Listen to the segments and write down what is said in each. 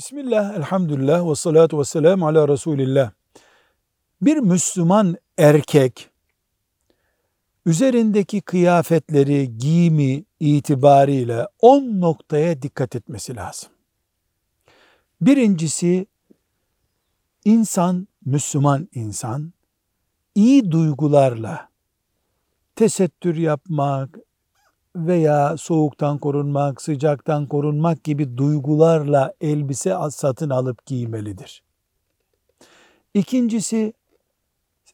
Bismillah, elhamdülillah ve salatu ve selamu ala Resulillah. Bir Müslüman erkek üzerindeki kıyafetleri, giyimi itibariyle 10 noktaya dikkat etmesi lazım. Birincisi insan, Müslüman insan iyi duygularla tesettür yapmak, veya soğuktan korunmak, sıcaktan korunmak gibi duygularla elbise satın alıp giymelidir. İkincisi,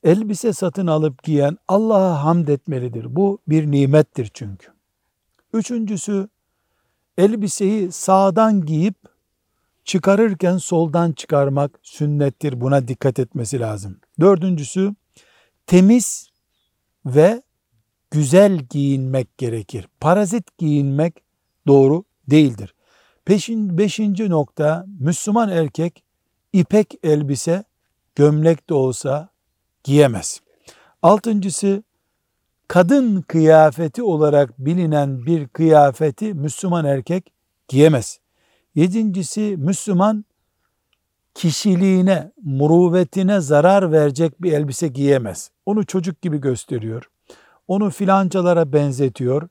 elbise satın alıp giyen Allah'a hamd etmelidir. Bu bir nimettir çünkü. Üçüncüsü, elbiseyi sağdan giyip çıkarırken soldan çıkarmak sünnettir. Buna dikkat etmesi lazım. Dördüncüsü, temiz ve güzel giyinmek gerekir. Parazit giyinmek doğru değildir. Peşin, beşinci nokta Müslüman erkek ipek elbise gömlek de olsa giyemez. Altıncısı kadın kıyafeti olarak bilinen bir kıyafeti Müslüman erkek giyemez. Yedincisi Müslüman kişiliğine, muruvvetine zarar verecek bir elbise giyemez. Onu çocuk gibi gösteriyor onu filancalara benzetiyor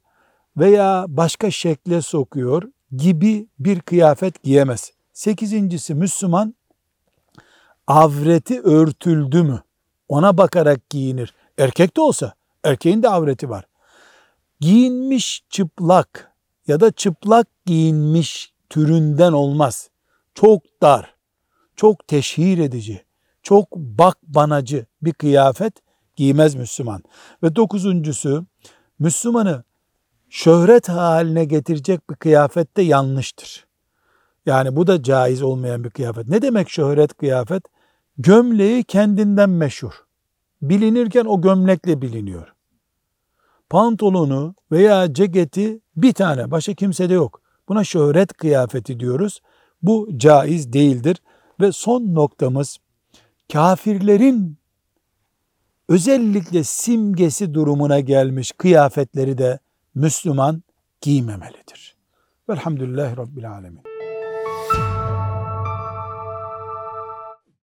veya başka şekle sokuyor gibi bir kıyafet giyemez. Sekizincisi Müslüman avreti örtüldü mü ona bakarak giyinir. Erkek de olsa erkeğin de avreti var. Giyinmiş çıplak ya da çıplak giyinmiş türünden olmaz. Çok dar, çok teşhir edici, çok bak banacı bir kıyafet giymez Müslüman. Ve dokuzuncusu Müslümanı şöhret haline getirecek bir kıyafet de yanlıştır. Yani bu da caiz olmayan bir kıyafet. Ne demek şöhret kıyafet? Gömleği kendinden meşhur. Bilinirken o gömlekle biliniyor. Pantolonu veya ceketi bir tane, başka kimsede yok. Buna şöhret kıyafeti diyoruz. Bu caiz değildir. Ve son noktamız kafirlerin özellikle simgesi durumuna gelmiş kıyafetleri de Müslüman giymemelidir. Velhamdülillahi Rabbil Alemin.